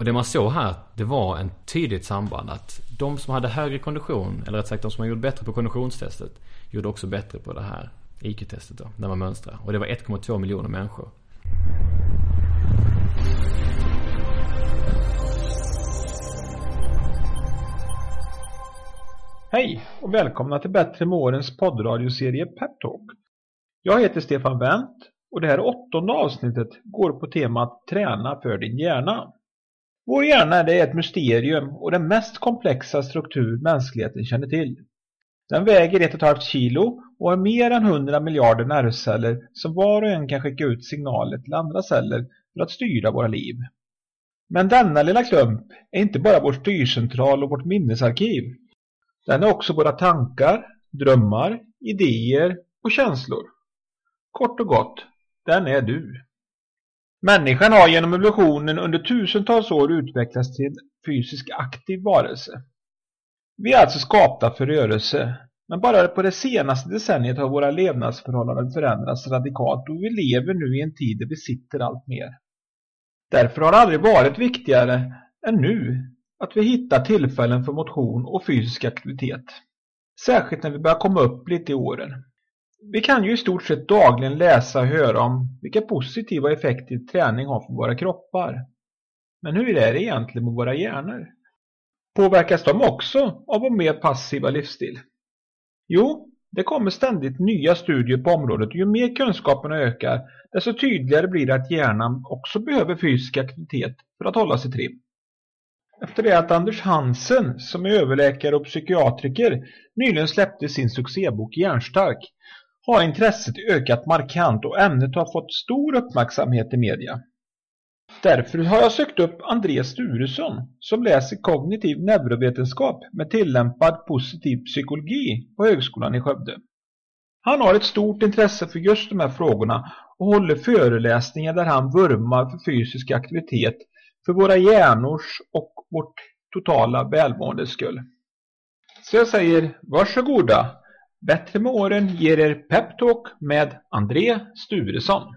Och det man såg här, det var en tydligt samband att de som hade högre kondition, eller rätt sagt de som gjorde bättre på konditionstestet, gjorde också bättre på det här IQ-testet då, när man mönstrar. Och det var 1,2 miljoner människor. Hej och välkomna till Bättre med årens poddradioserie Peptalk. Jag heter Stefan Wendt och det här åttonde avsnittet går på temat Träna för din hjärna. Vår hjärna är ett mysterium och den mest komplexa struktur mänskligheten känner till. Den väger 1,5 kilo och har mer än 100 miljarder nervceller som var och en kan skicka ut signaler till andra celler för att styra våra liv. Men denna lilla klump är inte bara vår styrcentral och vårt minnesarkiv. Den är också våra tankar, drömmar, idéer och känslor. Kort och gott, den är du. Människan har genom evolutionen under tusentals år utvecklats till en fysiskt aktiv varelse. Vi är alltså skapta för rörelse, men bara på det senaste decenniet har våra levnadsförhållanden förändrats radikalt och vi lever nu i en tid där vi sitter allt mer. Därför har det aldrig varit viktigare än nu att vi hittar tillfällen för motion och fysisk aktivitet. Särskilt när vi börjar komma upp lite i åren. Vi kan ju i stort sett dagligen läsa och höra om vilka positiva effekter träning har för våra kroppar. Men hur är det egentligen med våra hjärnor? Påverkas de också av vår mer passiva livsstil? Jo, det kommer ständigt nya studier på området och ju mer kunskaperna ökar desto tydligare blir det att hjärnan också behöver fysisk aktivitet för att hålla sig trim. Efter det att Anders Hansen, som är överläkare och psykiatriker, nyligen släppte sin succébok Hjärnstark har intresset ökat markant och ämnet har fått stor uppmärksamhet i media. Därför har jag sökt upp André Sturesson som läser kognitiv neurovetenskap med tillämpad positiv psykologi på Högskolan i Skövde. Han har ett stort intresse för just de här frågorna och håller föreläsningar där han vurmar för fysisk aktivitet för våra hjärnors och vårt totala välmåendes skull. Så jag säger varsågoda Bättre med åren ger er peptalk med André Sturesson.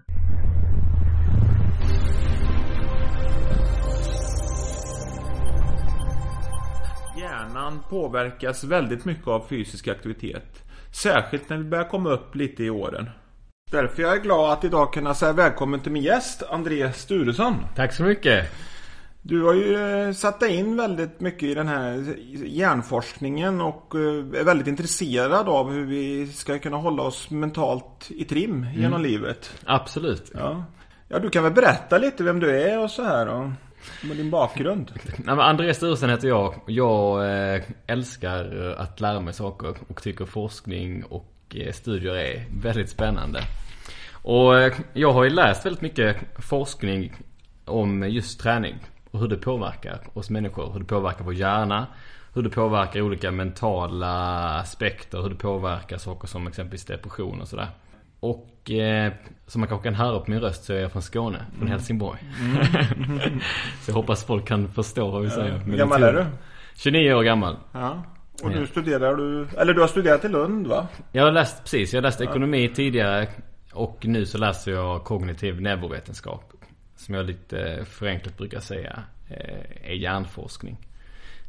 Hjärnan påverkas väldigt mycket av fysisk aktivitet. Särskilt när vi börjar komma upp lite i åren. Därför är jag glad att idag kunna säga välkommen till min gäst André Sturesson. Tack så mycket. Du har ju eh, satt dig in väldigt mycket i den här hjärnforskningen och eh, är väldigt intresserad av hur vi ska kunna hålla oss mentalt i trim mm. genom livet. Absolut. Ja. ja, du kan väl berätta lite vem du är och så här och med din bakgrund. Nej, men Andreas Sturesen heter jag. Jag eh, älskar att lära mig saker och tycker forskning och studier är väldigt spännande. Och jag har ju läst väldigt mycket forskning om just träning och hur det påverkar oss människor. Hur det påverkar vår hjärna. Hur det påverkar olika mentala aspekter. Hur det påverkar saker som exempelvis depression och sådär. Och eh, som man kanske kan höra på min röst så är jag från Skåne, från mm. Helsingborg. Mm. så jag hoppas folk kan förstå vad vi ja. säger. Hur gammal är du? 29 år gammal. Ja. Och du studerar du, eller du har studerat i Lund va? Jag har läst, precis, jag har läst ekonomi tidigare. Och nu så läser jag kognitiv neurovetenskap som jag lite förenklat brukar säga, eh, är hjärnforskning.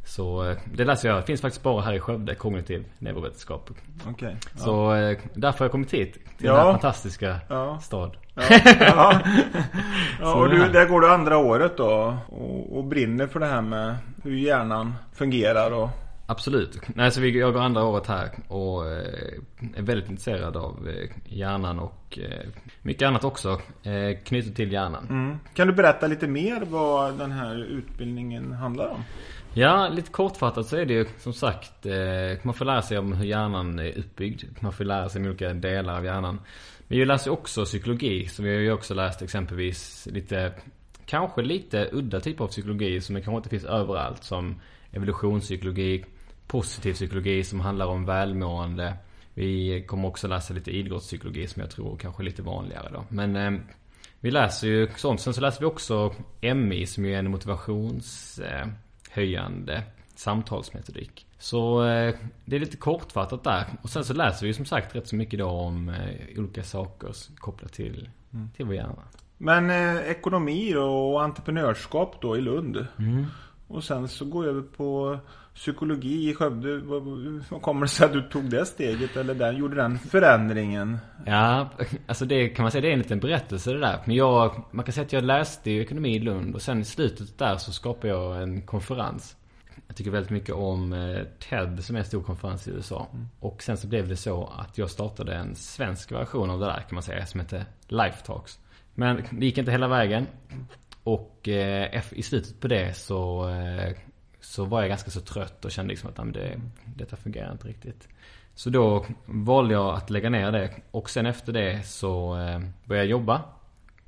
Så eh, det läser jag, finns faktiskt bara här i Skövde, kognitiv neurovetenskap. Okay, ja. Så eh, därför har jag kommit hit, till ja. den här fantastiska ja. stad. Ja, ja. ja och du, där går du andra året då och, och brinner för det här med hur hjärnan fungerar och Absolut. Nej, så jag går andra året här och eh, är väldigt intresserad av eh, hjärnan och eh, mycket annat också knutet till hjärnan. Mm. Kan du berätta lite mer vad den här utbildningen handlar om? Ja, lite kortfattat så är det ju som sagt man får lära sig om hur hjärnan är uppbyggd. Man får lära sig om olika delar av hjärnan. Men jag läser också psykologi, så vi har ju också läst exempelvis lite Kanske lite udda typer av psykologi som kanske inte finns överallt som evolutionspsykologi, positiv psykologi som handlar om välmående. Vi kommer också läsa lite idrottspsykologi som jag tror kanske är lite vanligare då. Men eh, vi läser ju sånt. Sen så läser vi också MI som ju är en motivationshöjande eh, samtalsmetodik. Så eh, det är lite kortfattat där. Och sen så läser vi som sagt rätt så mycket då om eh, olika saker kopplat till, mm. till vår hjärna. Men eh, ekonomi och entreprenörskap då i Lund. Mm. Och sen så går jag över på psykologi i Skövde. Vad, kommer det sig att du tog det steget eller den, gjorde den förändringen? Ja, alltså det kan man säga det är en liten berättelse det där. Men jag, man kan säga att jag läste ju ekonomi i Lund och sen i slutet där så skapade jag en konferens. Jag tycker väldigt mycket om eh, TED som är en stor konferens i USA. Och sen så blev det så att jag startade en svensk version av det där kan man säga som heter Life Talks. Men det gick inte hela vägen. Och eh, i slutet på det så, eh, så var jag ganska så trött och kände liksom att nej, det, detta fungerar inte riktigt. Så då valde jag att lägga ner det. Och sen efter det så eh, började jag jobba.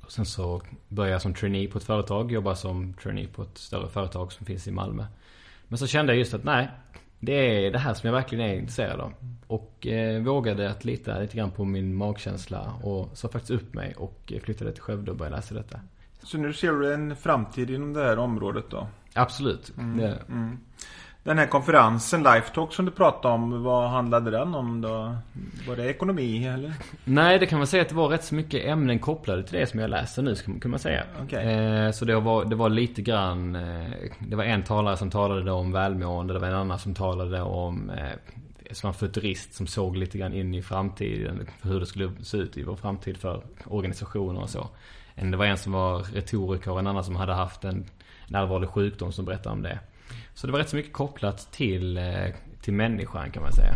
Och sen så började jag som trainee på ett företag. Jobba som trainee på ett större företag som finns i Malmö. Men så kände jag just att nej, det är det här som jag verkligen är intresserad av. Och eh, vågade att lita lite grann på min magkänsla. Och sa faktiskt upp mig och flyttade till Skövde och började läsa detta. Så nu ser du en framtid inom det här området då? Absolut. Det, Mm. Den här konferensen, Lifetalk som du pratade om, vad handlade den om då? Var det ekonomi eller? Nej, det kan man säga att det var rätt så mycket ämnen kopplade till det som jag läser nu, kan man säga. Okej. Eh, så det var, det var lite grann... Eh, det var en talare som talade om välmående. Det var en annan som talade om... Eh, som var futurist som såg lite grann in i framtiden. För hur det skulle se ut i vår framtid för organisationer och så. En, det var en som var retoriker och en annan som hade haft en, en allvarlig sjukdom som berättade om det. Så det var rätt så mycket kopplat till, eh, till människan kan man säga.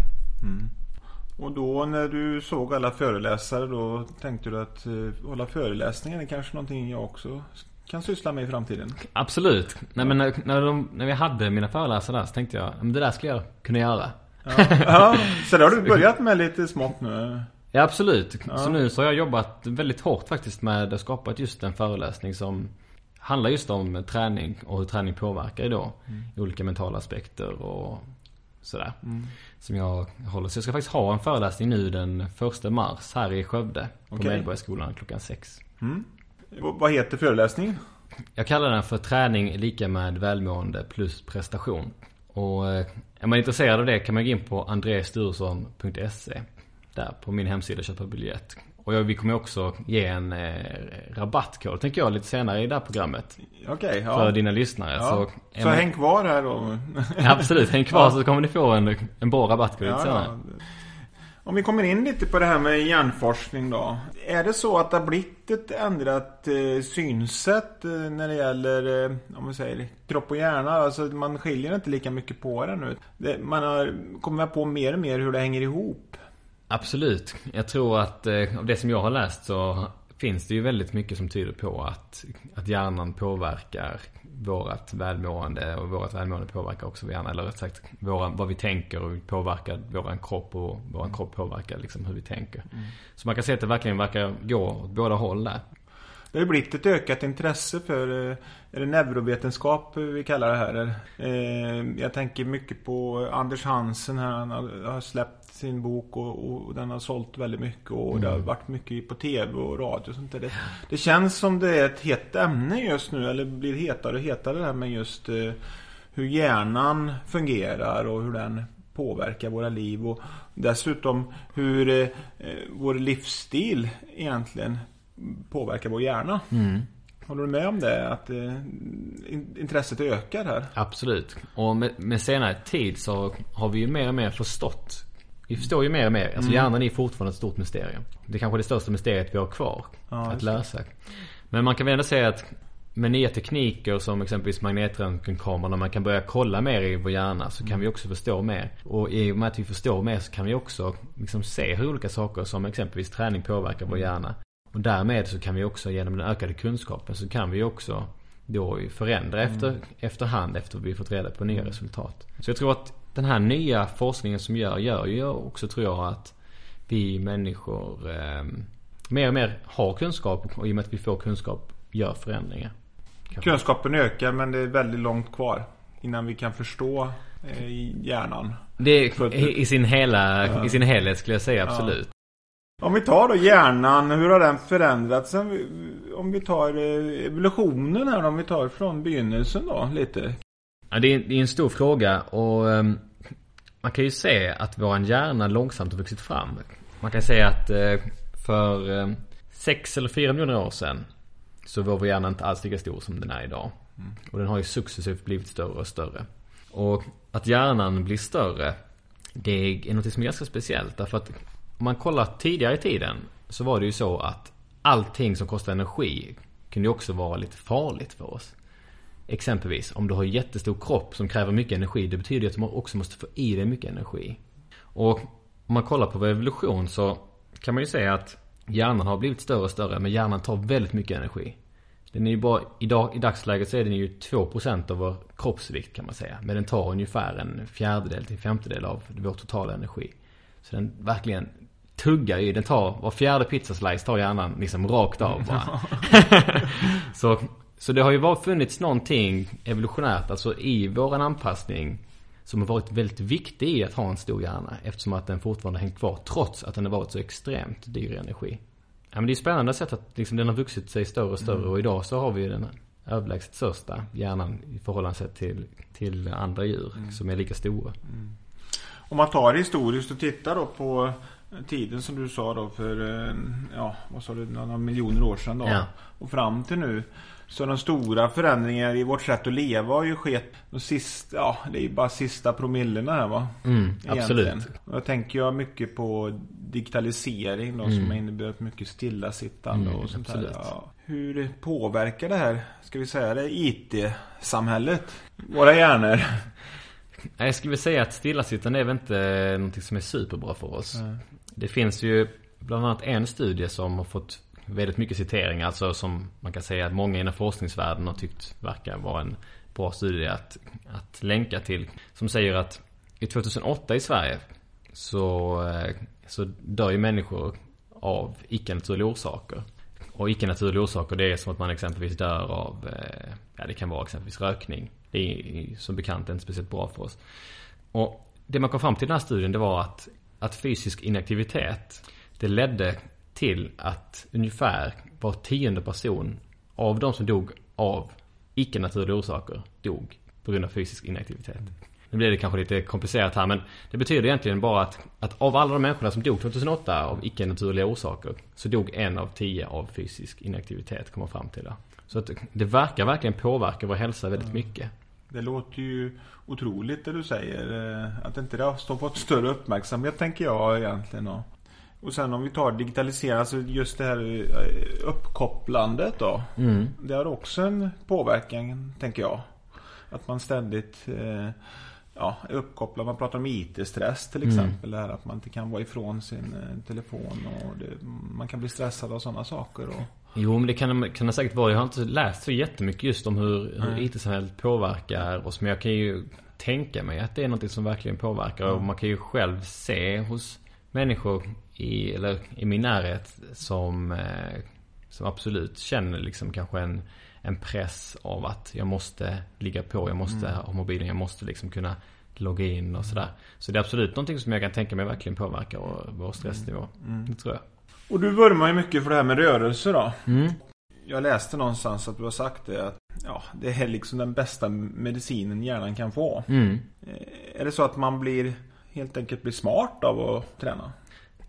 Och då när du såg alla föreläsare då tänkte du att eh, hålla föreläsningar är kanske någonting jag också kan syssla med i framtiden? Absolut. Nej, men när, när, de, när vi hade mina föreläsare där så tänkte jag, men det där skulle jag kunna göra. Ja, ja så det har du börjat med lite smått nu? Ja absolut. Så nu så har jag jobbat väldigt hårt faktiskt med att skapa just en föreläsning som handlar just om träning och hur träning påverkar idag. I olika mentala aspekter och sådär. Som jag håller. Så jag ska faktiskt ha en föreläsning nu den första mars här i Skövde. På. Medborgarskolan klockan sex. Mm. Och Vad heter föreläsningen? Jag kallar den för träning lika med välmående plus prestation. Och eh, är man intresserad av det kan man gå in på andresturesson.se. Där på min hemsida och köpa biljett. Och jag, vi kommer också ge en eh, rabattkod tänker jag lite senare i det här programmet. Okej, ja. För dina lyssnare. ja. Så, Så, man- häng kvar här då. Absolut, häng kvar Ja. så kommer ni få en, en bra rabattkod lite Ja, senare. ja. Om vi kommer in lite på det här med hjärnforskning då. Är det så att det har blivit ett ändrat eh, synsätt eh, när det gäller, eh, om vi säger kropp och hjärna? Alltså man skiljer inte lika mycket på det nu. Det, man har kommit på mer och mer hur det hänger ihop. Absolut. Jag tror att eh, av det som jag har läst så finns det ju väldigt mycket som tyder på att, att hjärnan påverkar vårat välmående och vårat välmående påverkar också vår hjärna. Eller rätt sagt våra, vad vi tänker och påverkar våran kropp och våran kropp påverkar liksom hur vi tänker. Så man kan säga att det verkligen verkar gå åt båda håll där. Det har blivit ett ökat intresse för, eh, är det neurovetenskap vi kallar det här? Eh, Jag tänker mycket på Anders Hansen här, han har släppt sin bok och, och den har sålt väldigt mycket och det har varit mycket på TV och radio och sånt där. Det, det känns som det är ett hett ämne just nu, eller blir hetare och hetare det här med just eh, hur hjärnan fungerar och hur den påverkar våra liv och dessutom hur eh, vår livsstil egentligen påverkar vår hjärna. Håller du med om det? Att eh, in- intresset ökar här? Absolut. Och med, med senare tid så har vi ju mer och mer förstått. Vi förstår ju mer och mer. Alltså hjärnan är fortfarande ett stort mysterium. Det är kanske det största mysteriet vi har kvar Ja, att lösa. Men man kan väl ändå säga att med nya tekniker som exempelvis magnetröntgenkameror när man kan börja kolla mer i vår hjärna så kan vi också förstå mer. Och i och med att vi förstår mer så kan vi också liksom se hur olika saker som exempelvis träning påverkar vår hjärna. Och därmed så kan vi också genom den ökade kunskapen så kan vi också då förändra efter, efterhand efter vi fått reda på nya resultat. Så jag tror att den här nya forskningen som gör, gör ju också tror jag att vi människor eh, mer och mer har kunskap och i och med att vi får kunskap gör förändringar. Kanske. Kunskapen ökar men det är väldigt långt kvar innan vi kan förstå eh, hjärnan. Det är, i, i, sin hela, i sin helhet skulle jag säga absolut. Om vi tar då hjärnan, hur har den förändrats? Om vi tar eh, evolutionen här, om vi tar från begynnelsen då lite. Ja, det, är, det är en stor fråga och um, man kan ju se att våran hjärna långsamt har vuxit fram. Man kan säga att uh, för um, sex eller fyra miljoner år sedan så var vår hjärna inte alls lika stor som den är idag. Och den har ju successivt blivit större och större. Och att hjärnan blir större, det är något som är ganska speciellt. Därför att om man kollar tidigare i tiden så var det ju så att allting som kostar energi kunde ju också vara lite farligt för oss. Exempelvis om du har jättestor kropp som kräver mycket energi. Det betyder att du också måste få i dig mycket energi. Och om man kollar på vår evolution så kan man ju säga att hjärnan har blivit större och större men hjärnan tar väldigt mycket energi. Den är ju bara, idag, I dagsläget så är den ju 2% av vår kroppsvikt kan man säga. Men den tar ungefär en fjärdedel till en femtedel av vår totala energi. Så den verkligen tuggar ju. Den tar, var fjärde pizzaslice tar hjärnan liksom rakt av bara. så, så det har ju varit, funnits någonting evolutionärt, alltså i våran anpassning. Som har varit väldigt viktig i att ha en stor hjärna. Eftersom att den fortfarande hängt kvar trots att den har varit så extremt dyr energi. Ja men det är spännande att se att liksom den har vuxit sig större och större. Mm. Och idag så har vi den överlägset största hjärnan i förhållande till, till andra djur mm. som är lika stora. Mm. Om man tar historiskt och tittar då på tiden som du sa då för, eh, ja vad sa du, några miljoner år sedan då. Ja. Och fram till nu. Så de stora förändringarna i vårt sätt att leva har ju skett de sista, ja det är ju bara sista promillena här va? Mm, absolut. Och jag tänker jag mycket på digitalisering då mm. som har inneburit mycket stillasittande mm, och sånt absolut. där. Ja. Hur påverkar det här, ska vi säga det, IT-samhället? Våra hjärnor? Jag skulle säga att stillasittande är väl inte någonting som är superbra för oss. Mm. Det finns ju bland annat en studie som har fått väldigt mycket citeringar. Alltså som man kan säga att många inom forskningsvärlden har tyckt verkar vara en bra studie att, att länka till. Som säger att i 2008 i Sverige så, eh, så dör ju människor av icke-naturliga orsaker. Och icke-naturliga orsaker det är som att man exempelvis dör av, eh, ja det kan vara exempelvis rökning. Det är som bekant inte speciellt bra för oss. Och det man kom fram till i den här studien det var att, att fysisk inaktivitet det ledde till att ungefär var tionde person av de som dog av icke-naturliga orsaker dog på grund av fysisk inaktivitet. Nu blir det kanske lite komplicerat här men det betyder egentligen bara att, att av alla de människorna som dog 2008 av icke-naturliga orsaker så dog en av tio av fysisk inaktivitet, kommer fram till det. Så att det verkar verkligen påverka vår hälsa väldigt mycket. Det låter ju otroligt det du säger. Eh, att inte det har fått större uppmärksamhet tänker jag egentligen. Och sen om vi tar digitalisering, alltså just det här eh, uppkopplandet då. Mm. Det har också en påverkan, tänker jag. Att man ständigt eh, ja, är uppkopplad. Man pratar om IT-stress till mm. exempel. Mm. Här att man inte kan vara ifrån sin eh, telefon och det, man kan bli stressad av sådana saker. Och... Jo, men det kan, kan det säkert vara. Jag har inte läst så jättemycket just om hur, hur IT-samhället påverkar oss. Men jag kan ju tänka mig att det är något som verkligen påverkar. Mm. Och man kan ju själv se hos människor i, eller i min närhet som, eh, som absolut känner liksom kanske en, en press av att jag måste ligga på, jag måste mm. ha mobilen, jag måste liksom kunna logga in och sådär. Så det är absolut någonting som jag kan tänka mig verkligen påverkar vår, vår stressnivå. Mm. mm. Det tror jag. Och du vurmar ju mycket för det här med rörelse då. Mm. Jag läste någonstans att du har sagt det att ja, det är liksom den bästa medicinen hjärnan kan få. Mm. Eh, är det så att man blir helt enkelt blir smart av att träna?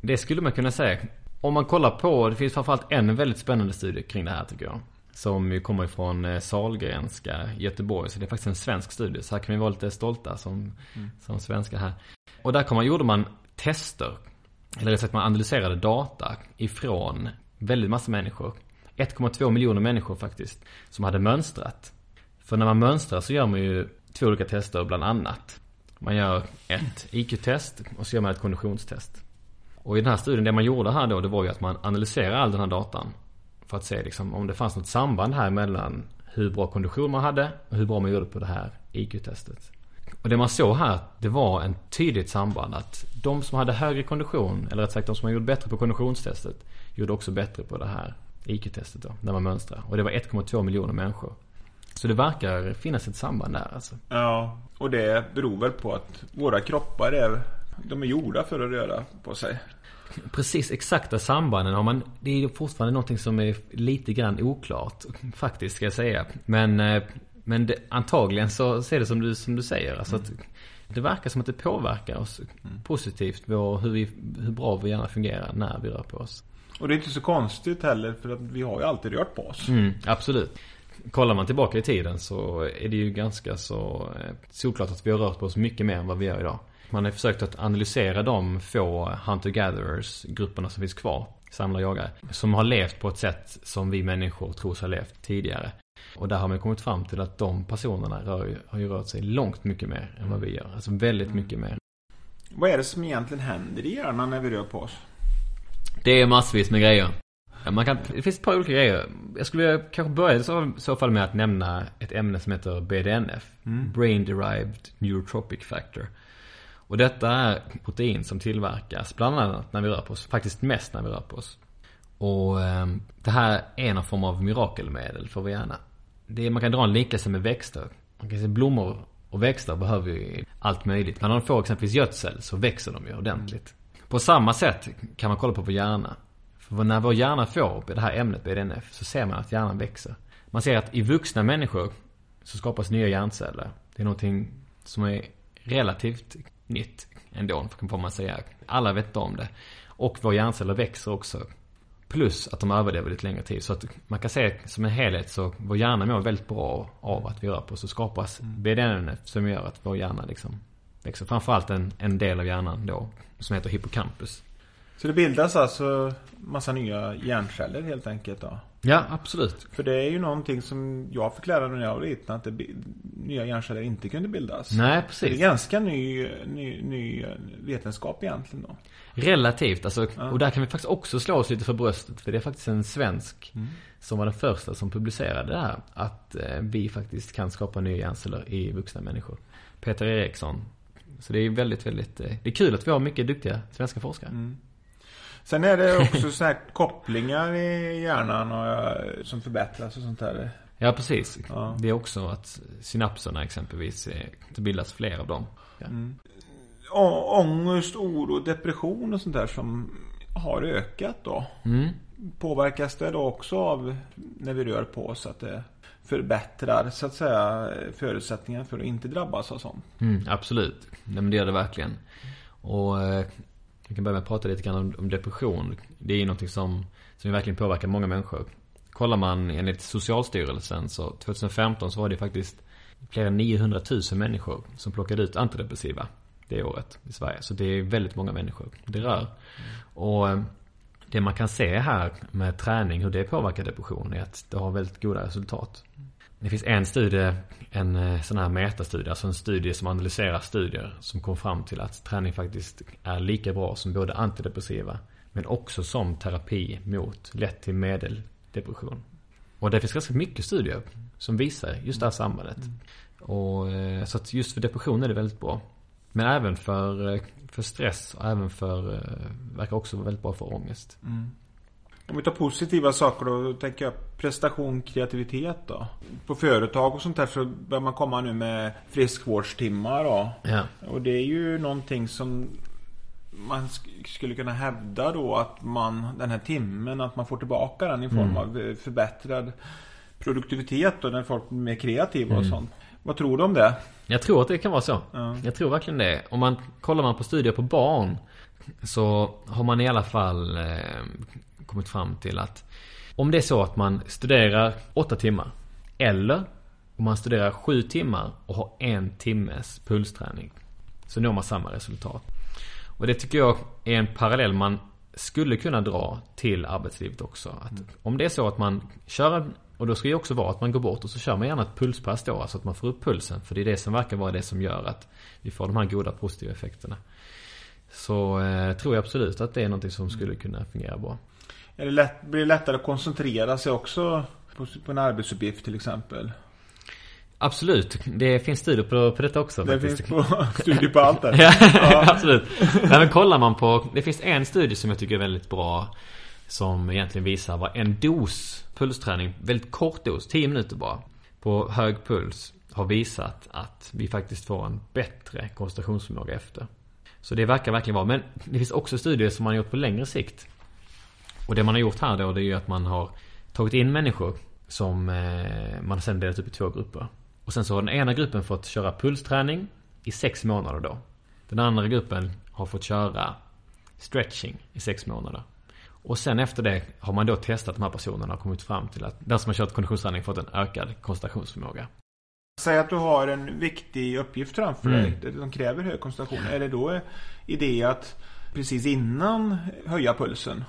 Det skulle man kunna säga. Om man kollar på, det finns framförallt en väldigt spännande studie kring det här tycker jag. Som ju kommer ifrån eh, Salgrenska Göteborg. Så det är faktiskt en svensk studie. Så här kan vi vara lite stolta som, mm. som svenskar här. Och där kom man, gjorde man tester. Eller rätt sagt man analyserade data ifrån väldigt massa människor. 1,2 miljoner människor faktiskt. Som hade mönstrat. För när man mönstrar så gör man ju två olika tester bland annat. Man gör ett IQ-test och så gör man ett konditionstest. Och i den här studien, det man gjorde här då, det var ju att man analyserade all den här datan. För att se liksom om det fanns något samband här mellan hur bra kondition man hade och hur bra man gjorde på det här IQ-testet. Och det man såg här, det var en tydligt samband att de som hade högre kondition, eller rätt sagt de som gjorde bättre på konditionstestet, gjorde också bättre på det här IQ-testet då, när man mönstrar. Och det var 1,2 miljoner människor. Så det verkar finnas ett samband där alltså. Ja, och det beror väl på att våra kroppar är de är gjorda för att röra på sig. Precis exakta sambanden har man, det är fortfarande någonting som är lite grann oklart. Faktiskt ska jag säga. Men, eh, men det, antagligen så ser det som du, som du säger. Alltså att det verkar som att det påverkar oss mm. positivt. Vår, hur, vi, hur bra vi gärna fungerar när vi rör på oss. Och det är inte så konstigt heller för att vi har ju alltid rört på oss. Mm, absolut. Kollar man tillbaka i tiden så är det ju ganska så eh, solklart att vi har rört på oss mycket mer än vad vi gör idag. Man har försökt att analysera de få hunter-gatherers grupperna som finns kvar, samlare jagare, som har levt på ett sätt som vi människor tror sig ha levt tidigare. Och där har man kommit fram till att de personerna rör har ju rört sig långt mycket mer än vad vi gör. Alltså väldigt mycket mer. Vad är det som egentligen händer i hjärnan när vi rör på oss? Det är massvis med grejer. Man kan, det finns ett par olika grejer. Jag skulle kanske börja i så, så fall med att nämna ett ämne som heter BDNF. Brain Derived Neurotropic Factor. Och detta är protein som tillverkas bland annat när vi rör på oss. Faktiskt mest när vi rör på oss. Och ehm, det här är någon form av mirakelmedel för vår hjärna. Det är, man kan dra en liknelse med växter. Man kan se blommor och växter behöver ju allt möjligt. Men när de får exempelvis gödsel så växer de ju ordentligt. På samma sätt kan man kolla på vår hjärna. För när vår hjärna får det här ämnet BDNF så ser man att hjärnan växer. Man ser att i vuxna människor så skapas nya hjärnceller. Det är någonting som är relativt nytt ändå, får man säga. Alla vet om det. Och våra hjärnceller växer också. Plus att de överlever lite längre tid. Så att man kan säga som en helhet så vår hjärna mår väldigt bra av att vi rör på oss. Så skapas BDNF som gör att vår hjärna liksom växer. Framförallt en, en del av hjärnan då som heter hippocampus. Så det bildas alltså massa nya hjärnceller helt enkelt då? Ja, absolut. För det är ju någonting som jag fick lära mig när jag var liten att det, nya hjärnceller inte kunde bildas. Nej, Det är precis. ganska ny, ny, ny vetenskap egentligen då. Relativt, alltså, och där kan vi faktiskt också slå oss lite för bröstet. För det är faktiskt en svensk som var den första som publicerade det här. Att eh, vi faktiskt kan skapa nya hjärnceller i vuxna människor. Peter Eriksson. Så det är väldigt, väldigt, eh, det är kul att vi har mycket duktiga svenska forskare. Sen är det också så här kopplingar i hjärnan och, eh, som förbättras och sånt där. Ja, precis. Ja. Det är också att synapserna exempelvis, eh, det bildas fler av dem. Ja. Å- ångest, oro, depression och sånt där som har ökat då. Mm. Påverkas det då också av när vi rör på oss att det förbättrar så att säga förutsättningarna för att inte drabbas av sånt? Mm, absolut. Nej, men det gör det verkligen. Och jag kan börja med att prata lite grann om, om depression. Det är ju någonting som, som verkligen påverkar många människor. Kollar man enligt Socialstyrelsen så 2015 så var det faktiskt flera 900 000 människor som plockade ut antidepressiva det året i Sverige. Så det är väldigt många människor det rör. Och eh, det man kan se här med träning, hur det påverkar depression, är att det har väldigt goda resultat. Det finns en studie, en eh, sån här metastudie, alltså en studie som analyserar studier som kom fram till att träning faktiskt är lika bra som både antidepressiva men också som terapi mot lätt till medeldepression. Och det finns ganska mycket studier som visar just det här sambandet. Och, eh, så att just för depression är det väldigt bra. Men även för, eh, för stress och även för, verkar också vara väldigt bra för ångest. Mm. Om vi tar positiva saker då, tänker jag prestation, kreativitet då. På företag och sånt där så börjar man komma nu med friskvårdstimmar då. Ja. Och det är ju någonting som man sk- skulle kunna hävda då att man, den här timmen, att man får tillbaka den i form av eh, förbättrad produktivitet och när folk blir mer kreativa och sånt. Vad tror du om det? Jag tror att det kan vara så. Ja. Jag tror verkligen det. Om man kollar man på studier på barn så har man i alla fall eh, kommit fram till att om det är så att man studerar åtta timmar eller om man studerar sju timmar och har en timmes pulsträning så når man samma resultat. Och det tycker jag är en parallell man skulle kunna dra till arbetslivet också. Att Om det är så att man kör en, och då ska det också vara att man går bort och så kör man gärna ett pulspass då, alltså att man får upp pulsen. För det är det som verkar vara det som gör att vi får de här goda positiva effekterna. Så eh, tror jag absolut att det är någonting som skulle kunna fungera bra. Är det lätt, blir det lättare att koncentrera sig också på, på en arbetsuppgift till exempel? Absolut, det finns studier på, på detta också Det faktiskt. finns på, studier på allt det. Ja, absolut. Nej, men kollar man på, det finns en studie som jag tycker är väldigt bra. Som egentligen visar vad en dos pulsträning, väldigt kort dos, 10 minuter bara. På hög puls har visat att vi faktiskt får en bättre koncentrationsförmåga efter. Så det verkar verkligen vara. Men det finns också studier som man har gjort på längre sikt. Och det man har gjort här då det är ju att man har tagit in människor som eh, man har sedan delat upp i två grupper. Och sen så har den ena gruppen fått köra pulsträning i sex månader då. Den andra gruppen har fått köra stretching i sex månader. Och sen efter det har man då testat de här personerna och kommit fram till att den som har kört konditionsträning fått en ökad koncentrationsförmåga. Säg att du har en viktig uppgift framför Mm. dig. Det- De kräver hög koncentration. Är det då idé att precis innan höja pulsen?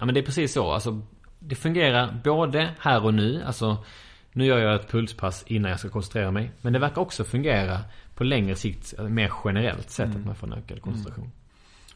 Ja men det är precis så. Alltså, det fungerar både här och nu. Alltså, nu gör jag ett pulspass innan jag ska koncentrera mig. Men det verkar också fungera på längre sikt, mer generellt sett, att man får en ökad koncentration.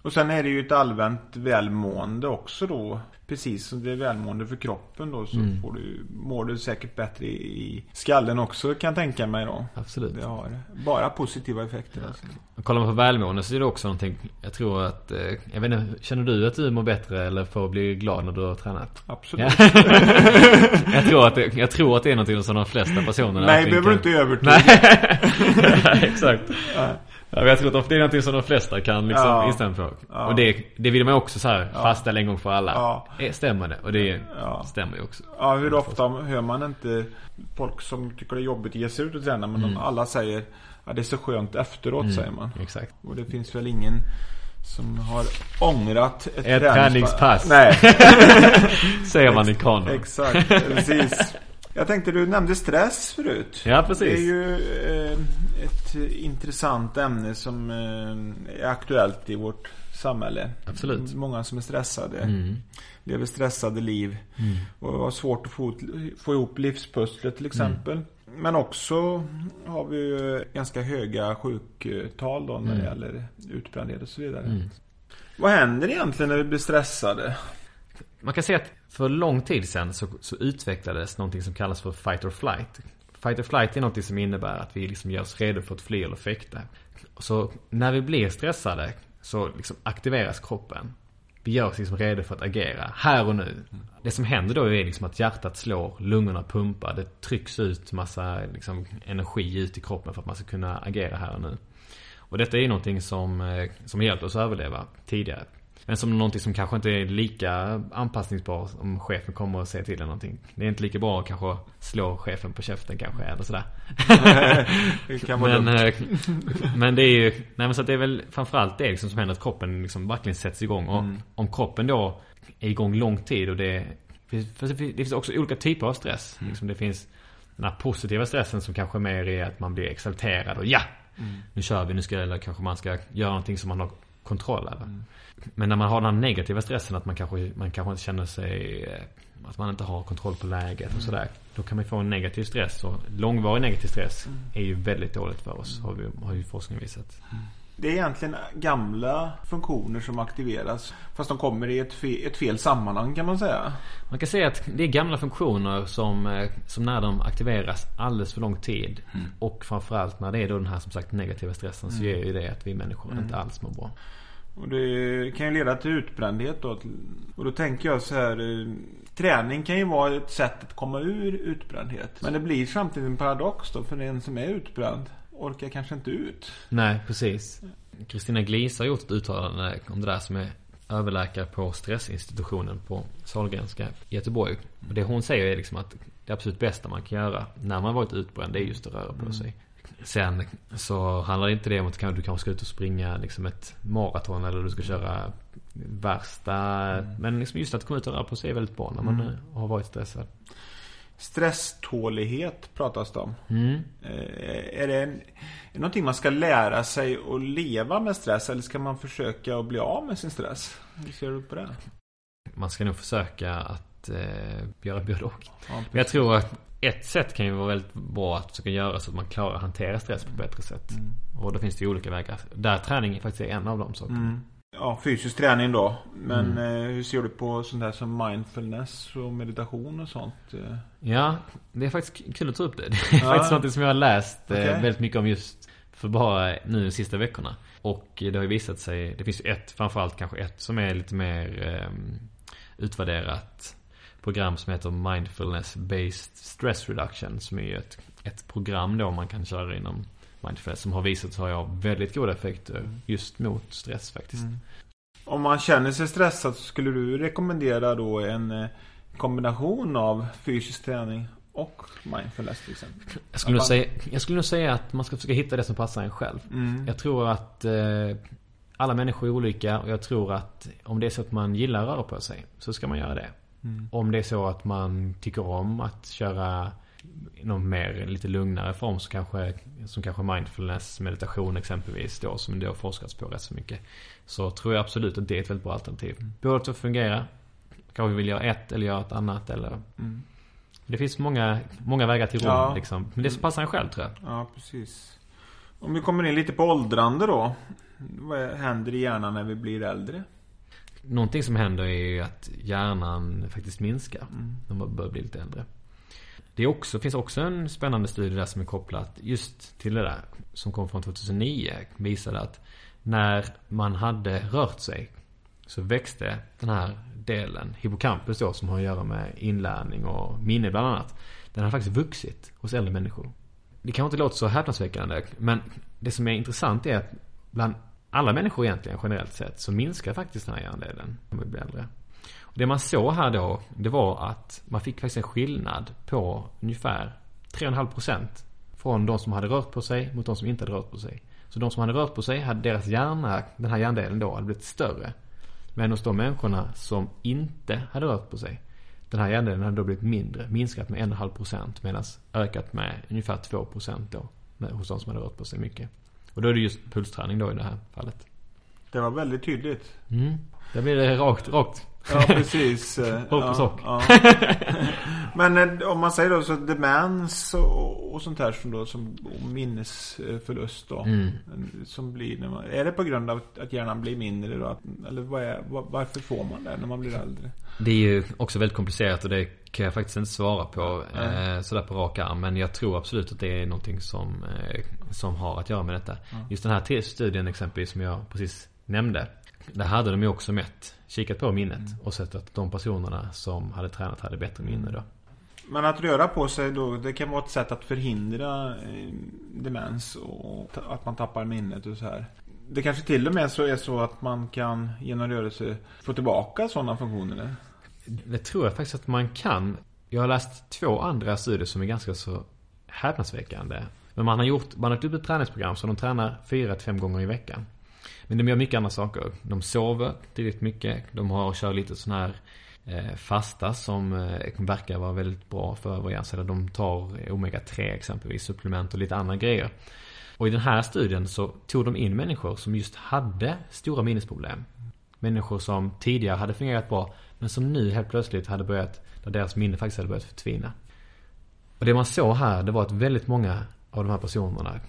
Och sen är det ju ett allmänt välmående också då. Precis som det är välmående för kroppen då så Mm. får du, mår du säkert bättre i, skallen också kan jag tänka mig då. Absolut. Det har bara positiva effekter alltså. Och kollar man på välmående så är det också någonting, jag tror att, eh, jag vet inte, känner du att du mår bättre eller får bli glad när du har tränat? Absolut. Ja. jag, tror att det, jag tror att det är någonting som de flesta personer Nej, behöver du inte övertyga. Nej, exakt. Ja, men jag tror att det är någonting som de flesta kan liksom Ja. instämma på. Ja. Och det, det vill man också så här fastställa en gång för alla. Ja. Eh, Stämmer det? Och det Ja. stämmer ju också. Ja, hur ofta hör man inte folk som tycker det är jobbigt att ge sig ut och träna men de alla säger Ja det är så skönt efteråt säger man. Exakt. Och det finns väl ingen som har ångrat ett, Ett träningspass. Nej, Säger man i kanon. exakt. Precis. Jag tänkte du nämnde stress förut. Ja, precis. Det är ju eh, ett intressant ämne som eh, är aktuellt i vårt samhälle. Absolut. Många som är stressade. Mm. Lever stressade liv. Och har svårt att få, få ihop livspusslet till exempel. Men också har vi ju ganska höga sjuktal då när det gäller utbrändhet och så vidare. Vad händer egentligen när vi blir stressade? Man kan säga att för lång tid sedan så, så utvecklades någonting som kallas för fight or flight. Fight or flight är någonting som innebär att vi liksom gör oss redo för att fly eller fäkta. Så när vi blir stressade så liksom aktiveras kroppen. Vi gör oss liksom redo för att agera, här och nu. Det som händer då är liksom att hjärtat slår, lungorna pumpar, det trycks ut massa liksom energi ut i kroppen för att man ska kunna agera här och nu. Och detta är ju någonting som, eh, som har hjälpt oss att överleva tidigare. Men som någonting som kanske inte är lika anpassningsbar om chefen kommer och säger till en någonting. Det är inte lika bra att kanske slå chefen på käften kanske eller sådär. Det kan vara Men, eh, men det är ju, nej men så att det är väl framförallt det liksom som händer att kroppen liksom verkligen sätts igång. Och Mm. om kroppen då är igång lång tid och det, det finns också olika typer av stress. Mm. Liksom det finns den här positiva stressen som kanske mer är att man blir exalterad och ja! Mm. Nu kör vi, nu ska, eller kanske man ska göra någonting som man har kontroll över. Mm. Men när man har den negativa stressen att man kanske, man kanske inte känner sig eh, Att man inte har kontroll på läget och sådär. Då kan man få en negativ stress och långvarig negativ stress är ju väldigt dåligt för oss. Har, vi, har ju forskning visat. Det är egentligen gamla funktioner som aktiveras. Fast de kommer i ett, fe, ett fel sammanhang kan man säga. Man kan säga att det är gamla funktioner som, eh, som när de aktiveras alldeles för lång tid. Och framförallt när det är då den här som sagt negativa stressen så ger ju det att vi människor inte alls mår bra. Och det kan ju leda till utbrändhet då. Och då tänker jag så här. eh, Träning kan ju vara ett sätt att komma ur utbrändhet. Men det blir samtidigt en paradox då. För den som är utbränd orkar kanske inte ut. Nej, precis. Kristina Glis har gjort ett uttalande om det där som är överläkare på stressinstitutionen på Sahlgrenska i Göteborg. Och det hon säger är liksom att det absolut bästa man kan göra när man varit utbränd det är just att röra på sig. Sen så handlar det inte det om att du kanske ska ut och springa liksom ett maraton eller du ska köra värsta. Men liksom just att komma ut och röra på sig är väldigt bra när man eh, har varit stressad. Stresstålighet pratas det om. Mm. Eh, Är det, en, är någonting man ska lära sig att leva med stress eller ska man försöka att bli av med sin stress? Hur ser du på det? Man ska nog försöka att eh, göra både och. Ja, Men jag tror att ett sätt kan ju vara väldigt bra att försöka göra så att man klarar att hantera stress på ett bättre sätt. Och då finns det ju olika vägar. Där träning faktiskt är en av de sakerna. Mm. Ja, fysisk träning då. Men eh, hur ser du på sånt där som mindfulness och meditation och sånt? Eh, Ja, det är faktiskt kul att ta upp det. Det är Ja. faktiskt något som jag har läst eh, Okej. väldigt mycket om just för bara nu de sista veckorna. Och det har ju visat sig, det finns ju ett, framförallt kanske ett som är lite mer eh, utvärderat program som heter Mindfulness Based Stress Reduction. Som är ju ett, ett program då man kan köra inom mindfulness som har visat sig ha väldigt goda effekter just mot stress faktiskt. Om man känner sig stressad så skulle du rekommendera då en eh, kombination av fysisk träning och mindfulness till exempel? Jag skulle, nog säga, jag skulle nog säga att man ska försöka hitta det som passar en själv. Mm. Jag tror att eh, alla människor är olika och jag tror att om det är så att man gillar att röra på sig så ska man göra det. Mm. Om det är så att man tycker om att köra någon mer lite lugnare form så kanske, som kanske mindfulness, meditation exempelvis då som det har forskats på rätt så mycket. Så tror jag absolut att det är ett väldigt bra alternativ. Båda två fungerar. Kanske vill göra ett eller göra ett annat eller Mm. Det finns många, många vägar till rum Ja. liksom. Men det som passar en själv tror jag. Ja, precis. Om vi kommer in lite på åldrande då. Vad händer i hjärnan när vi blir äldre? Någonting som händer är ju att hjärnan faktiskt minskar. Mm. Man börjar bli lite äldre. Det också, finns också en spännande studie där som är kopplat just till det där. Som kom från 2009. Visade att när man hade rört sig så växte den här delen, hippocampus då som har att göra med inlärning och minne bland annat. Den har faktiskt vuxit hos äldre människor. Det kanske inte låter så häpnadsväckande men det som är intressant är att bland alla människor egentligen generellt sett så minskar faktiskt den här hjärndelen när man blir äldre. Och det man såg här då, det var att man fick faktiskt en skillnad på ungefär 3,5% från de som hade rört på sig mot de som inte hade rört på sig. Så de som hade rört på sig, hade deras hjärna, den här hjärndelen då, hade blivit större. Men hos de människorna som inte hade rört på sig, den här hjärndelen hade då blivit mindre, minskat med 1,5% medan ökat med ungefär 2% då hos de som hade rört på sig mycket. Och då är det just pulsträning då i det här fallet. Det var väldigt tydligt. Mm. Där blir det rakt, rakt. Ja, precis. På ja, sak. ja. Men eh, om man säger då så demens och, och sånt här som då som och minnesförlust då. Mm. Som blir när man, är det på grund av att- hjärnan blir mindre då? Eller vad är, var, varför får man det när man blir äldre? Det är ju också väldigt komplicerat och det kan jag faktiskt inte svara på eh, sådär på rak arm. Men jag tror absolut att det är någonting som, eh, som har att göra med detta. Just den här studien exempelvis som jag precis nämnde. Där hade de ju också mätt, kikat på minnet och sett att de personerna som hade tränat hade bättre minne då. Men att röra på sig då, det kan vara ett sätt att förhindra eh, demens och att man tappar minnet och så här. Det kanske till och med så är så att man kan genom rörelse få tillbaka sådana funktioner. Det tror jag faktiskt att man kan. Jag har läst två andra studier som är ganska så häpnadsväckande. Men man har gjort, man har lagt upp ett träningsprogram så de tränar fyra till fem gånger i veckan. Men de gör mycket andra saker. De sover tillräckligt mycket. De har, kör lite sån här eh, fasta som eh, verkar vara väldigt bra för vår hjärncell. De tar omega-3 exempelvis, supplement och lite andra grejer. Och i den här studien så tog de in människor som just hade stora minnesproblem. Människor som tidigare hade fungerat bra men som nu helt plötsligt hade börjat, där deras minne faktiskt hade börjat förtvina. Och det man såg här, det var att väldigt många av de här personerna,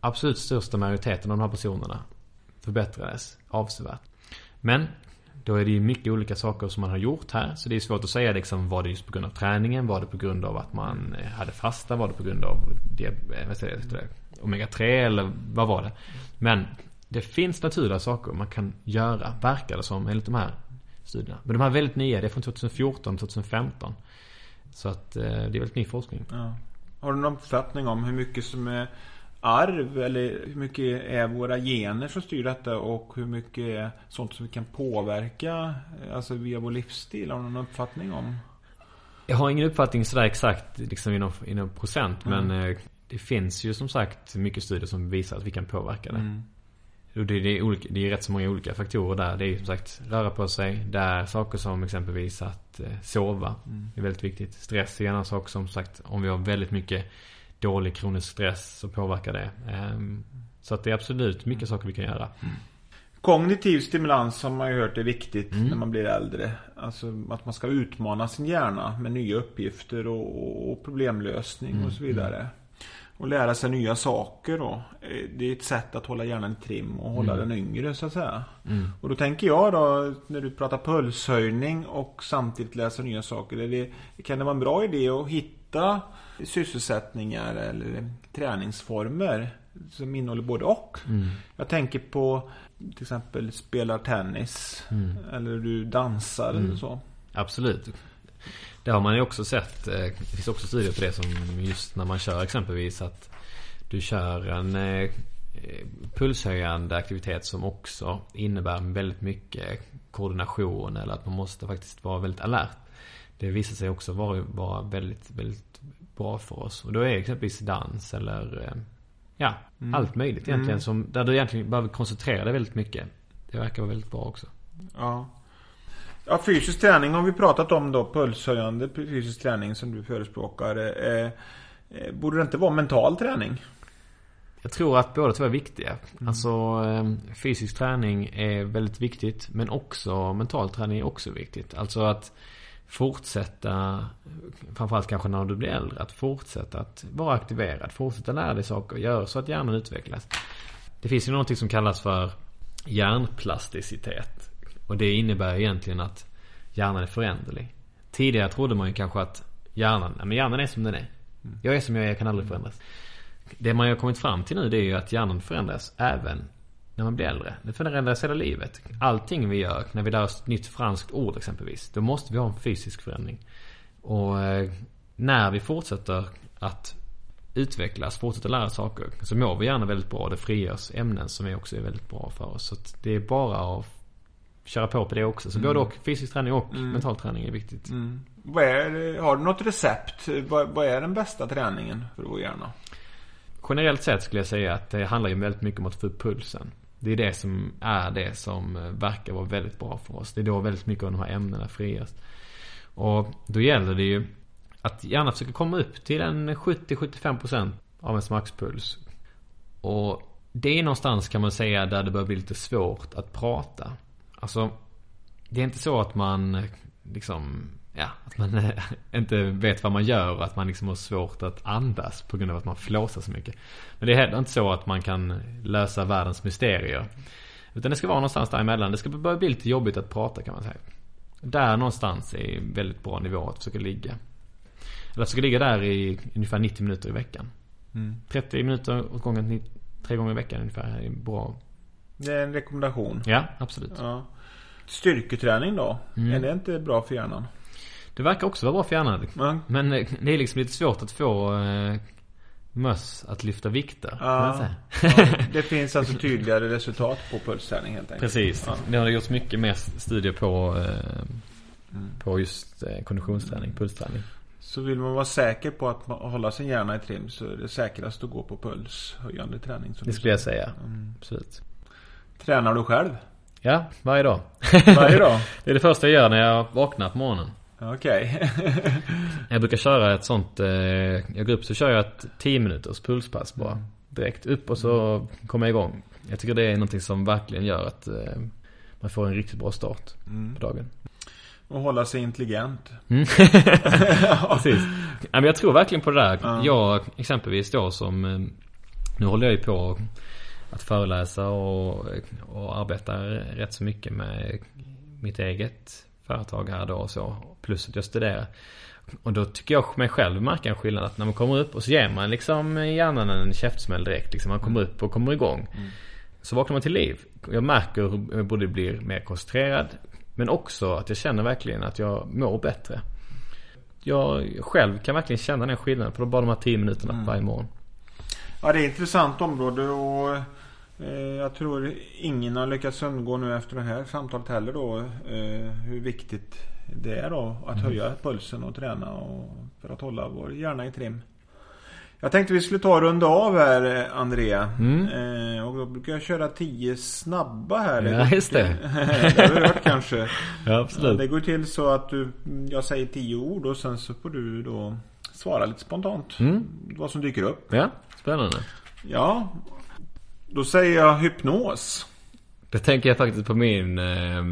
absolut största majoriteten av de här personerna, förbättrades avsevärt. Men då är det ju mycket olika saker som man har gjort här. Så det är svårt att säga liksom, var det just på grund av träningen? Var det på grund av att man eh, hade fasta? Var det på grund av det, eh, vad säger jag, det, omega-3? Eller vad var det? Men det finns naturliga saker man kan göra, verkar det som, enligt de här studierna. Men de här är väldigt nya, det är från 2014, 2015. Så att eh, det är väldigt ny forskning. Ja. Har du någon uppfattning om hur mycket som är arv eller hur mycket är våra gener som styr detta och hur mycket är sånt som vi kan påverka alltså via vår livsstil? Har du någon uppfattning om? Jag har ingen uppfattning sådär exakt liksom inom, inom procent. Men eh, det finns ju som sagt mycket studier som visar att vi kan påverka det. Mm. Det, det, är olika, det är rätt så många olika faktorer där. Det är som sagt röra på sig. Det är saker som exempelvis att eh, sova. Det är väldigt viktigt. Stress är en annan sak som sagt. Om vi har väldigt mycket dålig kronisk stress så påverkar det. Ehm, så att det är absolut mycket saker vi kan göra. Kognitiv stimulans har man ju hört är viktigt Mm. när man blir äldre. Alltså att man ska utmana sin hjärna med nya uppgifter och, och problemlösning Mm. och så vidare. Och lära sig nya saker då. Eh, Det är ett sätt att hålla hjärnan i trim och hålla den yngre så att säga. Mm. Och då tänker jag då när du pratar pulshöjning och samtidigt läsa nya saker. Det, kan det vara en bra idé att hitta sysselsättningar eller träningsformer som innehåller både och? Mm. Jag tänker på till exempel spelar tennis eller du dansar eller så. Absolut. Det har man ju också sett. eh, Det finns också studier på det som just när man kör exempelvis att du kör en eh, pulshöjande aktivitet som också innebär väldigt mycket koordination eller att man måste faktiskt vara väldigt alert. Det visar sig också vara, vara väldigt, väldigt bra för oss. Och då är exempelvis dans eller eh, ja, allt möjligt egentligen. Som, där du egentligen behöver koncentrera dig väldigt mycket. Det verkar vara väldigt bra också. Ja. Ja, fysisk träning har vi pratat om då. Pulshöjande fysisk träning som du förespråkar. Eh, eh, borde det inte vara mental träning? Jag tror att båda två är viktiga. Mm. Alltså eh, fysisk träning är väldigt viktigt. Men också mental träning är också viktigt. Alltså att fortsätta, framförallt kanske när du blir äldre, att fortsätta att vara aktiverad. Fortsätta lära dig saker och göra så att hjärnan utvecklas. Det finns ju någonting som kallas för hjärnplasticitet. Och det innebär egentligen att hjärnan är föränderlig. Tidigare trodde man ju kanske att hjärnan, men hjärnan är som den är. Jag är som jag är, jag kan aldrig förändras. Det man har kommit fram till nu det är ju att hjärnan förändras även när man blir äldre. Det förändras hela livet. Allting vi gör, när vi lär oss ett nytt franskt ord exempelvis. Då måste vi ha en fysisk förändring. Och eh, när vi fortsätter att utvecklas, fortsätter lära saker. Så mår vi gärna väldigt bra. Det frigörs ämnen som är också är väldigt bra för oss. Så det är bara att köra på på det också. Så mm. både och fysisk träning och mm. mental träning är viktigt. Mm. Vad är, har du något recept? Vad, vad, är den bästa träningen för vår hjärna? Generellt sett skulle jag säga att det handlar ju väldigt mycket om att få upp pulsen. Det är det som är det som verkar vara väldigt bra för oss. Det är då väldigt mycket av de här ämnena frigörs. Och då gäller det ju att gärna försöka komma upp till en 70-75% av ens maxpuls. Och det är någonstans kan man säga där det börjar bli lite svårt att prata. Alltså, det är inte så att man liksom, ja, att man inte vet vad man gör och att man liksom har svårt att andas på grund av att man flåsar så mycket. Men det är heller inte så att man kan lösa världens mysterier. Utan det ska vara någonstans däremellan. Det ska börja bli lite jobbigt att prata kan man säga. Där någonstans är väldigt bra nivå att försöka ligga. Eller försöka ligga där i ungefär 90 minuter i veckan. Mm. 30 minuter åt gången, tre gånger i veckan ungefär är bra. Det är en rekommendation. Ja, absolut. Ja. Styrketräning då? Mm. Är det inte bra för hjärnan? Det verkar också vara bra för hjärnan. Mm. Men eh, det är liksom lite svårt att få eh, möss att lyfta vikter. Ja, ja, det finns alltså tydligare resultat på pulsträning helt enkelt. Precis. Ja. Det har gjorts mycket mer studier på, eh, mm. på just eh, konditionsträning, pulsträning. Så vill man vara säker på att hålla sin hjärna i trim så är det säkrast att gå på pulshöjande träning. Det skulle jag säga. Mm. Absolut. Tränar du själv? Ja, varje dag. Varje dag? det är det första jag gör när jag vaknar på morgonen. Okej. Okay. jag brukar köra ett sånt, eh, jag går upp så kör jag ett 10 minuters pulspass bara. Mm. Direkt upp och så kommer jag igång. Jag tycker det är någonting som verkligen gör att eh, man får en riktigt bra start mm. på dagen. Och hålla sig intelligent. Mm. Precis. men jag tror verkligen på det där. Ja. Jag exempelvis då som, eh, nu håller jag ju på att föreläsa och, och arbeta rätt så mycket med mitt eget företag här då och så. Plus att jag studerar. Och då tycker jag mig själv märka en skillnad att när man kommer upp och så ger man liksom hjärnan en käftsmäll direkt. Liksom man kommer upp och kommer igång. Mm. Så vaknar man till liv. Jag märker hur jag både blir mer koncentrerad. Men också att jag känner verkligen att jag mår bättre. Jag själv kan verkligen känna den skillnaden på bara de här 10 minuterna mm. varje morgon. Ja det är ett intressant område och eh, jag tror ingen har lyckats undgå nu efter det här samtalet heller då eh, hur viktigt det är då att mm. höja pulsen och träna och för att hålla vår hjärna i trim. Jag tänkte vi skulle ta och runda av här André. Mm. Eh, och då brukar jag köra tio snabba här. Ja just det. det har du hört kanske. Ja absolut. Det går till så att du, jag säger tio ord och sen så får du då svara lite spontant. Mm. Vad som dyker upp. Ja, spännande. Ja. Då säger jag hypnos. Det tänker jag faktiskt på min eh,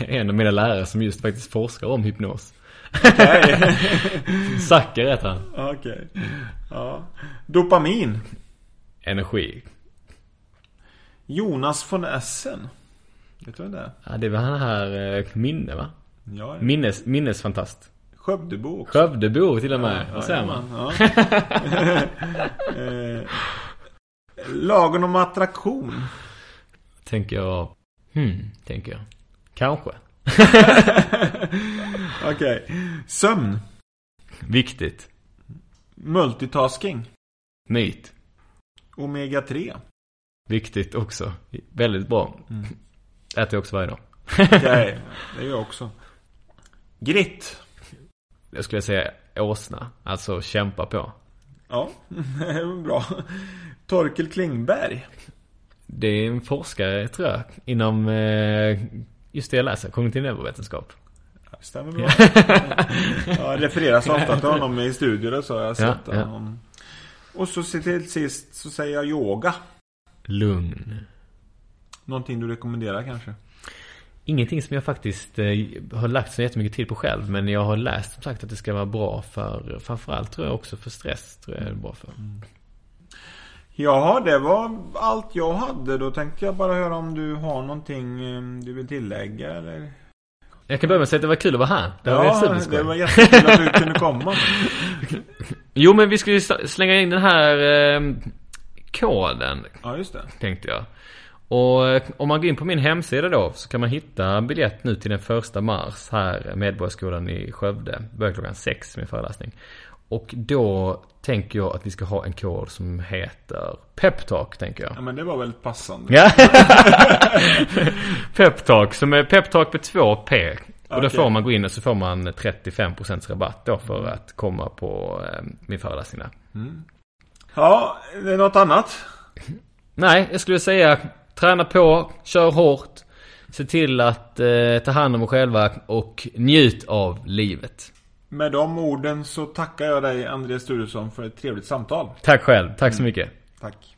en av mina lärare som just faktiskt forskar om hypnos. Okay. Zacker heter han. Okej. Okay. Ja. Dopamin. Energi. Jonas von Essen. Vet du vem det är? Ja, det var han här eh, Minne va? Ja, Minnes, minnesfantast. Skövdebo också. Skövdebo till och med. Ja, säger man? Ja. eh, lagen om attraktion. Tänker jag. Hmm, tänker jag. Kanske. Okej. Okay. Sömn. Viktigt. Multitasking. Myt. Omega 3. Viktigt också. Väldigt bra. Mm. Äter jag också varje dag. Okej, okay. det gör jag också. Grit. Jag skulle säga åsna. Alltså kämpa på. Ja, bra. Torkel Klingberg. Det är en forskare tror jag. Inom eh, just det jag läser, kognitiv neurovetenskap. Ja, stämmer bra. ja, refereras ofta till honom i studier och så. Jag har sett Ja, ja. honom. Och så till sist så säger jag yoga. Lugn. Någonting du rekommenderar kanske? Ingenting som jag faktiskt eh, har lagt så jättemycket tid på själv. Men jag har läst som sagt att det ska vara bra för, framförallt tror jag också för stress. Tror jag är bra för. Ja, det var allt jag hade. Då tänkte jag bara höra om du har någonting eh, du vill tillägga eller? Jag kan börja med att säga att det var kul att vara här. Det var ja, det var jättekul att du kunde komma. Jo men vi skulle slänga in den här eh, koden Ja, just det. tänkte jag. Och eh, om man går in på min hemsida då så kan man hitta biljett nu till den första mars här Medborgarskolan i Skövde. Börjar klockan sex med föreläsning. Och då tänker jag att vi ska ha en kod som heter Peptalk tänker jag. Ja, men det var väldigt passande. Ja. Peptalk som är Peptalk med två P. Och då Okej. får man gå in och så får man 35% rabatt då för att komma på eh, min föreläsning där. Ja, det är något annat? Nej, jag skulle säga träna på, kör hårt. Se till att eh, ta hand om er själva och njut av livet. Med de orden så tackar jag dig Andreas Sturesson för ett trevligt samtal. Tack själv, tack så mycket. Tack.